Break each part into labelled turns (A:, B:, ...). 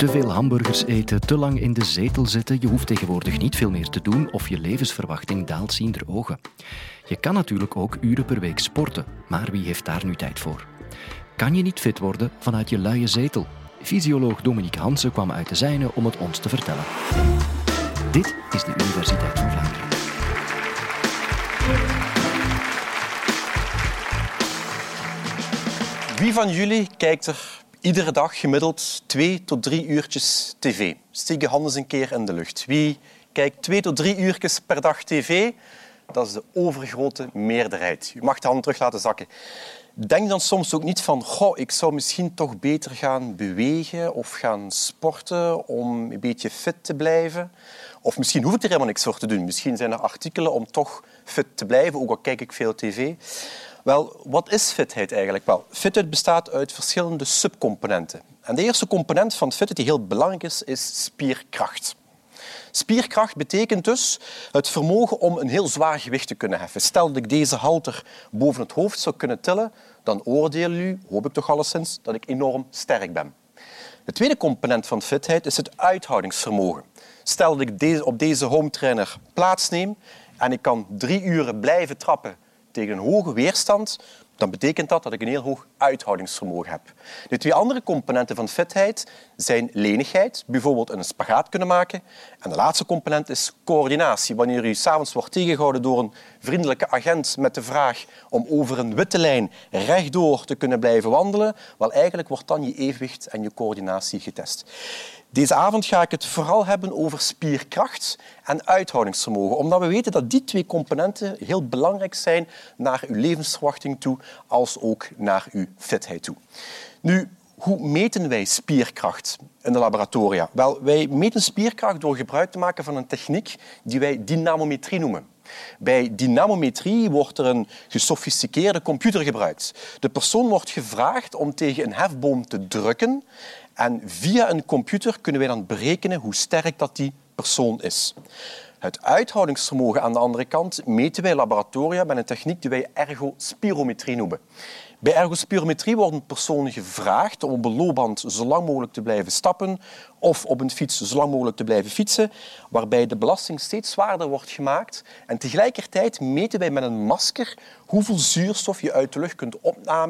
A: Te veel hamburgers eten, te lang in de zetel zitten, je hoeft tegenwoordig niet veel meer te doen of je levensverwachting daalt ziender ogen. Je kan natuurlijk ook uren per week sporten, maar wie heeft daar nu tijd voor? Kan je niet fit worden vanuit je luie zetel? Fysioloog Dominique Hansen kwam uit de zijne om het ons te vertellen. Dit is de Universiteit van Vlaanderen.
B: Wie van jullie kijkt er iedere dag gemiddeld twee tot drie uurtjes tv? Steek je handen eens een keer in de lucht. Wie kijkt twee tot drie uurtjes per dag tv? Dat is de overgrote meerderheid. U mag de handen terug laten zakken. Denk dan soms ook niet van, goh, ik zou misschien toch beter gaan bewegen of gaan sporten om een beetje fit te blijven. Of misschien hoef ik er helemaal niks voor te doen. Misschien zijn er artikelen om toch fit te blijven, ook al kijk ik veel tv. Wel, wat is fitheid eigenlijk? Wel, fitheid bestaat uit verschillende subcomponenten. En de eerste component van fitheid die heel belangrijk is, is spierkracht. Spierkracht betekent dus het vermogen om een heel zwaar gewicht te kunnen heffen. Stel dat ik deze halter boven het hoofd zou kunnen tillen, dan oordeel u, hoop ik toch alleszins, dat ik enorm sterk ben. De tweede component van fitheid is het uithoudingsvermogen. Stel dat ik op deze home trainer plaatsneem en ik kan drie uren blijven trappen tegen een hoge weerstand, dan betekent dat dat ik een heel hoog uithoudingsvermogen heb. De twee andere componenten van fitheid zijn lenigheid, bijvoorbeeld een spagaat kunnen maken. En de laatste component is coördinatie. Wanneer u s'avonds wordt tegengehouden door een vriendelijke agent met de vraag om over een witte lijn rechtdoor te kunnen blijven wandelen, wel eigenlijk wordt dan je evenwicht en je coördinatie getest. Deze avond ga ik het vooral hebben over spierkracht en uithoudingsvermogen, omdat we weten dat die twee componenten heel belangrijk zijn naar uw levensverwachting toe, als ook naar uw fitheid toe. Nu, hoe meten wij spierkracht in de laboratoria? Wel, wij meten spierkracht door gebruik te maken van een techniek die wij dynamometrie noemen. Bij dynamometrie wordt er een gesofisticeerde computer gebruikt. De persoon wordt gevraagd om tegen een hefboom te drukken en via een computer kunnen wij dan berekenen hoe sterk dat die persoon is. Het uithoudingsvermogen aan de andere kant meten wij in laboratoria met een techniek die wij ergospirometrie noemen. Bij ergospirometrie worden personen gevraagd om op een loopband zo lang mogelijk te blijven stappen of op een fiets zo lang mogelijk te blijven fietsen, waarbij de belasting steeds zwaarder wordt gemaakt. En tegelijkertijd meten wij met een masker hoeveel zuurstof je uit de lucht kunt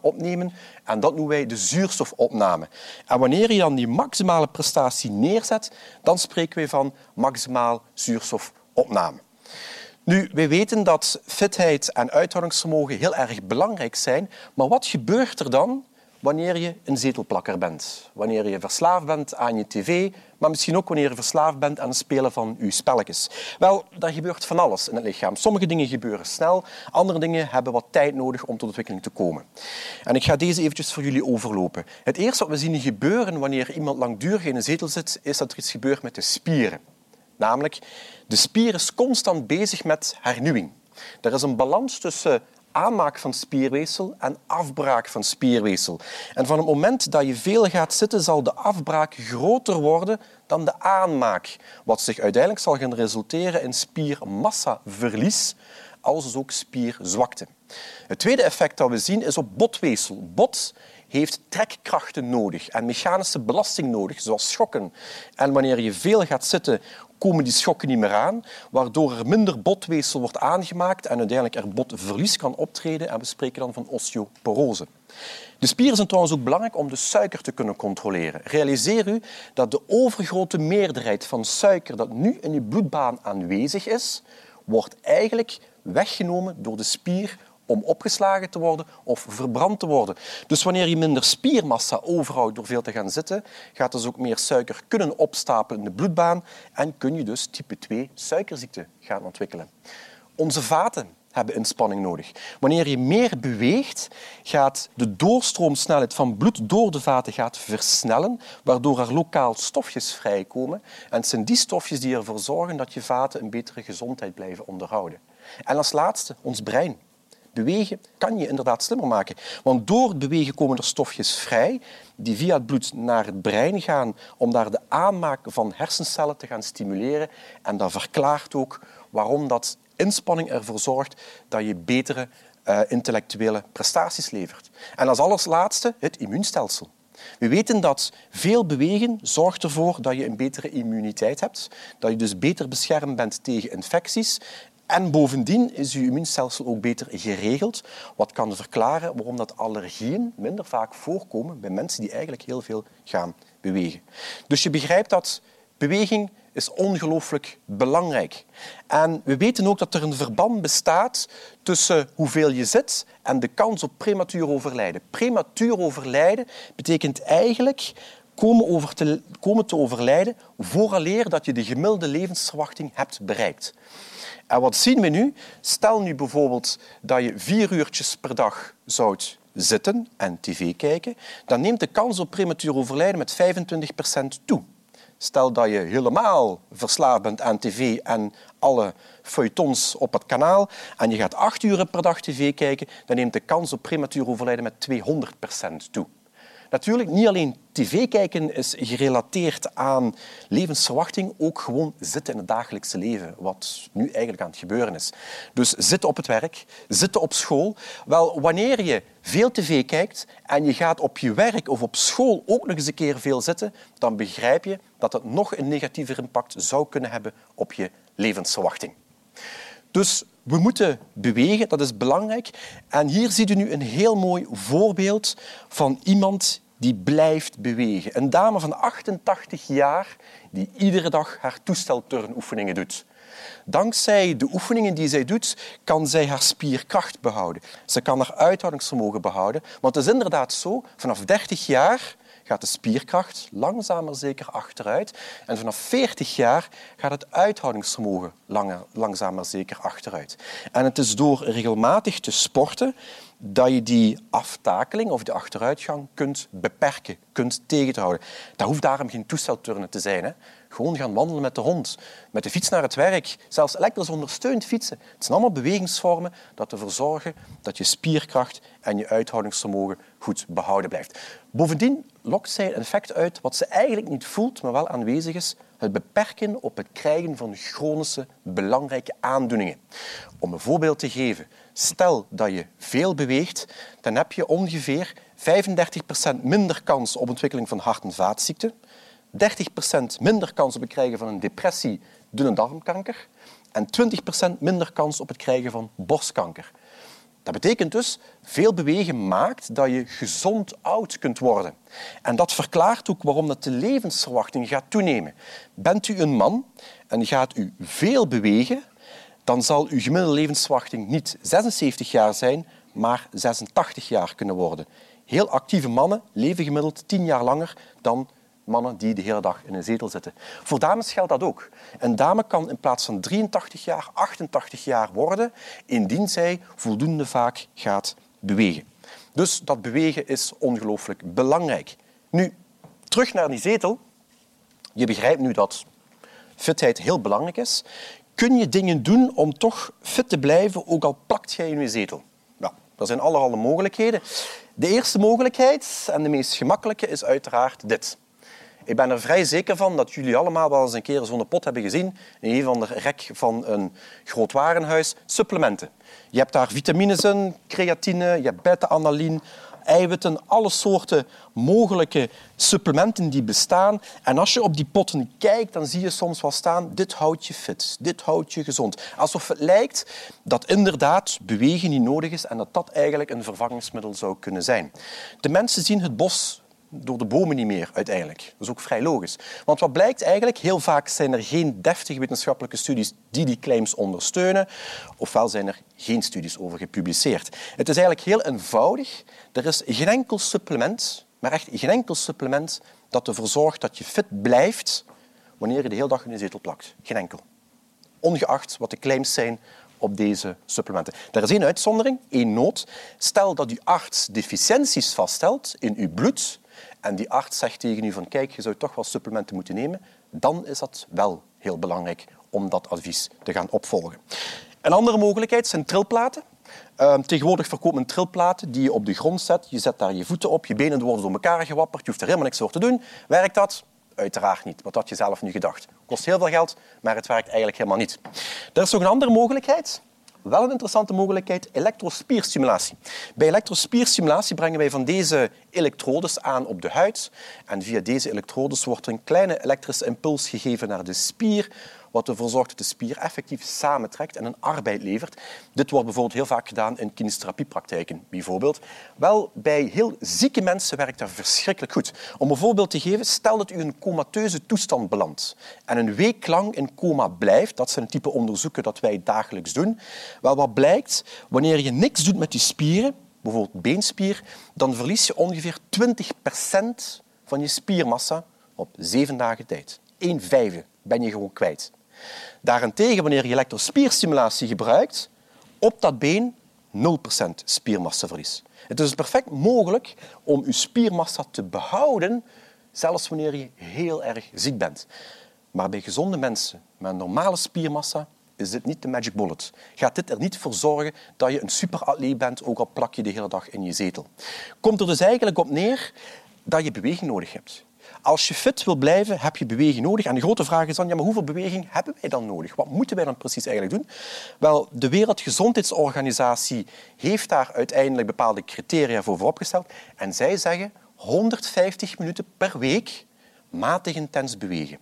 B: opnemen. En dat noemen wij de zuurstofopname. En wanneer je dan die maximale prestatie neerzet, dan spreken we van maximaal zuurstofopname. Nu, wij weten dat fitheid en uithoudingsvermogen heel erg belangrijk zijn, maar wat gebeurt er dan wanneer je een zetelplakker bent? Wanneer je verslaafd bent aan je tv, maar misschien ook wanneer je verslaafd bent aan het spelen van je spelletjes. Wel, daar gebeurt van alles in het lichaam. Sommige dingen gebeuren snel, andere dingen hebben wat tijd nodig om tot ontwikkeling te komen. En ik ga deze eventjes voor jullie overlopen. Het eerste wat we zien gebeuren wanneer iemand langdurig in een zetel zit, is dat er iets gebeurt met de spieren. Namelijk, de spier is constant bezig met hernieuwing. Er is een balans tussen aanmaak van spierweefsel en afbraak van spierweefsel. En van het moment dat je veel gaat zitten, zal de afbraak groter worden dan de aanmaak, wat zich uiteindelijk zal gaan resulteren in spiermassaverlies, als dus ook spierzwakte. Het tweede effect dat we zien is op botweefsel. Bot heeft trekkrachten nodig en mechanische belasting nodig, zoals schokken. En wanneer je veel gaat zitten, komen die schokken niet meer aan, waardoor er minder botweefsel wordt aangemaakt en uiteindelijk er botverlies kan optreden. En we spreken dan van osteoporose. De spieren zijn trouwens ook belangrijk om de suiker te kunnen controleren. Realiseer u dat de overgrote meerderheid van suiker dat nu in uw bloedbaan aanwezig is, wordt eigenlijk weggenomen door de spier om opgeslagen te worden of verbrand te worden. Dus wanneer je minder spiermassa overhoudt door veel te gaan zitten, gaat dus ook meer suiker kunnen opstapelen in de bloedbaan en kun je dus type 2 suikerziekte gaan ontwikkelen. Onze vaten hebben inspanning nodig. Wanneer je meer beweegt, gaat de doorstroomsnelheid van bloed door de vaten gaat versnellen, waardoor er lokaal stofjes vrijkomen. En het zijn die stofjes die ervoor zorgen dat je vaten een betere gezondheid blijven onderhouden. En als laatste, ons brein. Bewegen kan je inderdaad slimmer maken. Want door het bewegen komen er stofjes vrij die via het bloed naar het brein gaan om daar de aanmaak van hersencellen te gaan stimuleren. En dat verklaart ook waarom dat inspanning ervoor zorgt dat je betere uh, intellectuele prestaties levert. En als allerlaatste het immuunstelsel. We weten dat veel bewegen zorgt ervoor dat je een betere immuniteit hebt, dat je dus beter beschermd bent tegen infecties en bovendien is je immuunstelsel ook beter geregeld, wat kan verklaren waarom dat allergieën minder vaak voorkomen bij mensen die eigenlijk heel veel gaan bewegen. Dus je begrijpt dat beweging is ongelooflijk belangrijk. En we weten ook dat er een verband bestaat tussen hoeveel je zit en de kans op prematuur overlijden. Prematuur overlijden betekent eigenlijk komen, over te, komen te overlijden vooraleer dat je de gemiddelde levensverwachting hebt bereikt. En wat zien we nu? Stel nu bijvoorbeeld dat je vier uurtjes per dag zou zitten en tv kijken, dan neemt de kans op prematuur overlijden met 25% toe. Stel dat je helemaal verslaafd bent aan tv en alle feuilletons op het kanaal en je gaat acht uur per dag tv kijken, dan neemt de kans op prematuur overlijden met 200% toe. Natuurlijk, niet alleen tv kijken is gerelateerd aan levensverwachting, ook gewoon zitten in het dagelijkse leven, wat nu eigenlijk aan het gebeuren is. Dus zitten op het werk, zitten op school. Wel, wanneer je veel tv kijkt en je gaat op je werk of op school ook nog eens een keer veel zitten, dan begrijp je dat het nog een negatiever impact zou kunnen hebben op je levensverwachting. Dus we moeten bewegen, dat is belangrijk. En hier ziet u nu een heel mooi voorbeeld van iemand die blijft bewegen. Een dame van 88 jaar die iedere dag haar toestelturnoefeningen doet. Dankzij de oefeningen die zij doet, kan zij haar spierkracht behouden. Ze kan haar uithoudingsvermogen behouden. Want het is inderdaad zo, vanaf 30 jaar gaat de spierkracht langzaam maar zeker achteruit. En vanaf 40 jaar gaat het uithoudingsvermogen langzaam maar zeker achteruit. En het is door regelmatig te sporten dat je die aftakeling of de achteruitgang kunt beperken, kunt tegenhouden. Dat hoeft daarom geen toestelturnen te zijn. Hè. Gewoon gaan wandelen met de hond, met de fiets naar het werk, zelfs elektrisch ondersteund fietsen. Het zijn allemaal bewegingsvormen dat ervoor zorgen dat je spierkracht en je uithoudingsvermogen goed behouden blijft. Bovendien lokt zij een effect uit wat ze eigenlijk niet voelt, maar wel aanwezig is, het beperken op het krijgen van chronische belangrijke aandoeningen. Om een voorbeeld te geven, stel dat je veel beweegt, dan heb je ongeveer 35% minder kans op ontwikkeling van hart- en vaatziekten, 30% minder kans op het krijgen van een depressie, dunne darmkanker en 20% minder kans op het krijgen van borstkanker. Dat betekent dus, veel bewegen maakt dat je gezond oud kunt worden. En dat verklaart ook waarom dat de levensverwachting gaat toenemen. Bent u een man en gaat u veel bewegen, dan zal uw gemiddelde levensverwachting niet 76 jaar zijn, maar 86 jaar kunnen worden. Heel actieve mannen leven gemiddeld 10 jaar langer dan mannen die de hele dag in een zetel zitten. Voor dames geldt dat ook. Een dame kan in plaats van 83 jaar 88 jaar worden, indien zij voldoende vaak gaat bewegen. Dus dat bewegen is ongelooflijk belangrijk. Nu, terug naar die zetel. Je begrijpt nu dat fitheid heel belangrijk is. Kun je dingen doen om toch fit te blijven, ook al plakt jij in je zetel? Nou, er zijn allerhande mogelijkheden. De eerste mogelijkheid, en de meest gemakkelijke, is uiteraard dit. Ik ben er vrij zeker van dat jullie allemaal wel eens een keer zo'n pot hebben gezien in een van de rek van een groot warenhuis. Supplementen. Je hebt daar vitamines in, creatine, je hebt beta-analine, eiwitten, alle soorten mogelijke supplementen die bestaan. En als je op die potten kijkt, dan zie je soms wel staan, dit houdt je fit, dit houdt je gezond. Alsof het lijkt dat inderdaad bewegen niet nodig is en dat dat eigenlijk een vervangingsmiddel zou kunnen zijn. De mensen zien het bos door de bomen niet meer uiteindelijk. Dat is ook vrij logisch. Want wat blijkt eigenlijk, heel vaak zijn er geen deftige wetenschappelijke studies die die claims ondersteunen, ofwel zijn er geen studies over gepubliceerd. Het is eigenlijk heel eenvoudig. Er is geen enkel supplement, maar echt geen enkel supplement dat ervoor zorgt dat je fit blijft wanneer je de hele dag in je zetel plakt. Geen enkel. Ongeacht wat de claims zijn op deze supplementen. Er is één uitzondering, één nood. Stel dat uw arts deficiënties vaststelt in uw bloed, en die arts zegt tegen u van kijk, je zou toch wel supplementen moeten nemen, dan is dat wel heel belangrijk om dat advies te gaan opvolgen. Een andere mogelijkheid zijn trilplaten. Uh, tegenwoordig verkoopt men trilplaten die je op de grond zet. Je zet daar je voeten op, je benen worden door elkaar gewapperd. Je hoeft er helemaal niks voor te doen. Werkt dat? Uiteraard niet. Wat had je zelf nu gedacht? Kost heel veel geld, maar het werkt eigenlijk helemaal niet. Er is nog een andere mogelijkheid. Wel een interessante mogelijkheid, elektrospierstimulatie. Bij elektrospierstimulatie brengen wij van deze elektrodes aan op de huid. En via deze elektrodes wordt een kleine elektrische impuls gegeven naar de spier, wat ervoor zorgt dat de spier effectief samentrekt en een arbeid levert. Dit wordt bijvoorbeeld heel vaak gedaan in kinestherapiepraktijken. Bijvoorbeeld. Wel, bij heel zieke mensen werkt dat verschrikkelijk goed. Om een voorbeeld te geven, stel dat u in een comateuze toestand belandt en een week lang in coma blijft, dat zijn het type onderzoeken dat wij dagelijks doen, wel, wat blijkt, wanneer je niks doet met die spieren, bijvoorbeeld beenspier, dan verlies je ongeveer 20% van je spiermassa op zeven dagen tijd. Een vijfde ben je gewoon kwijt. Daarentegen, wanneer je elektrospierstimulatie gebruikt, op dat been 0% spiermassaverlies. Het is dus perfect mogelijk om je spiermassa te behouden, zelfs wanneer je heel erg ziek bent. Maar bij gezonde mensen met een normale spiermassa is dit niet de magic bullet. Gaat dit er niet voor zorgen dat je een superatleet bent, ook al plak je de hele dag in je zetel. Komt er dus eigenlijk op neer dat je beweging nodig hebt. Als je fit wil blijven, heb je beweging nodig. En de grote vraag is dan, ja, maar hoeveel beweging hebben wij dan nodig? Wat moeten wij dan precies eigenlijk doen? Wel, de Wereldgezondheidsorganisatie heeft daar uiteindelijk bepaalde criteria voor vooropgesteld. En zij zeggen 150 minuten per week matig intens bewegen.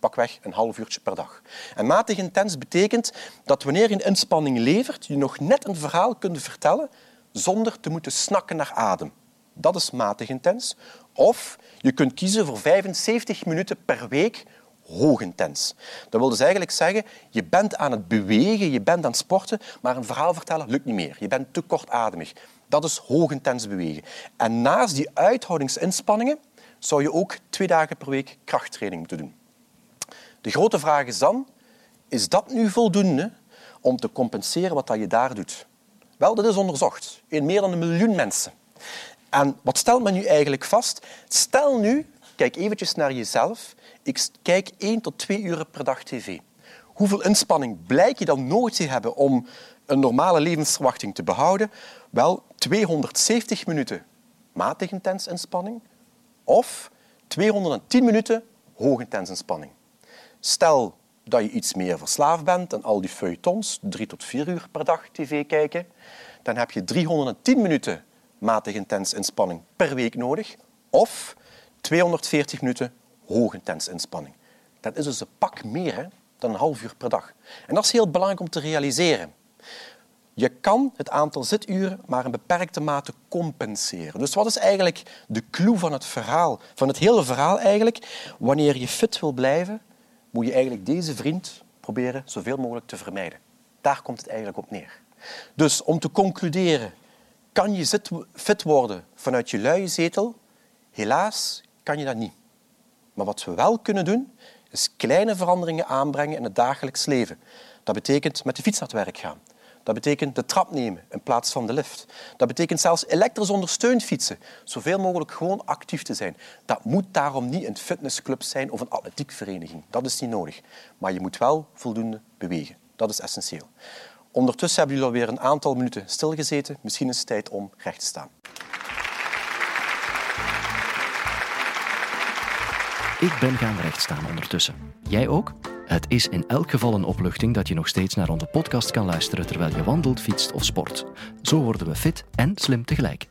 B: Pakweg een half uurtje per dag. En matig intens betekent dat wanneer je een inspanning levert, je nog net een verhaal kunt vertellen zonder te moeten snakken naar adem. Dat is matig intens. Of je kunt kiezen voor 75 minuten per week hoogintens. Dat wil dus eigenlijk zeggen, je bent aan het bewegen, je bent aan het sporten, maar een verhaal vertellen lukt niet meer. Je bent te kortademig. Dat is hoogintens bewegen. En naast die uithoudingsinspanningen zou je ook twee dagen per week krachttraining moeten doen. De grote vraag is dan, is dat nu voldoende om te compenseren wat je daar doet? Wel, dat is onderzocht in meer dan een miljoen mensen. En wat stelt men nu eigenlijk vast? Stel nu, kijk eventjes naar jezelf, ik kijk 1 tot 2 uur per dag tv. Hoeveel inspanning blijk je dan nodig te hebben om een normale levensverwachting te behouden? Wel, 270 minuten matig intens inspanning of 210 minuten hoog intens inspanning. Stel dat je iets meer verslaafd bent en al die feuilletons, 3 tot 4 uur per dag tv kijken, dan heb je 310 minuten matig intens inspanning per week nodig of 240 minuten hoog intens inspanning. Dat is dus een pak meer dan een half uur per dag. En dat is heel belangrijk om te realiseren. Je kan het aantal zituren maar in beperkte mate compenseren. Dus wat is eigenlijk de clue van het verhaal, van het hele verhaal eigenlijk? Wanneer je fit wil blijven, moet je eigenlijk deze vriend proberen zoveel mogelijk te vermijden. Daar komt het eigenlijk op neer. Dus om te concluderen, kan je fit worden vanuit je luie zetel? Helaas kan je dat niet. Maar wat we wel kunnen doen, is kleine veranderingen aanbrengen in het dagelijks leven. Dat betekent met de fiets naar het werk gaan. Dat betekent de trap nemen in plaats van de lift. Dat betekent zelfs elektrisch ondersteund fietsen. Zoveel mogelijk gewoon actief te zijn. Dat moet daarom niet een fitnessclub zijn of een atletiekvereniging. Dat is niet nodig. Maar je moet wel voldoende bewegen. Dat is essentieel. Ondertussen hebben jullie alweer een aantal minuten stilgezeten. Misschien is het tijd om recht te staan.
A: Ik ben gaan rechtstaan ondertussen. Jij ook? Het is in elk geval een opluchting dat je nog steeds naar onze podcast kan luisteren terwijl je wandelt, fietst of sport. Zo worden we fit en slim tegelijk.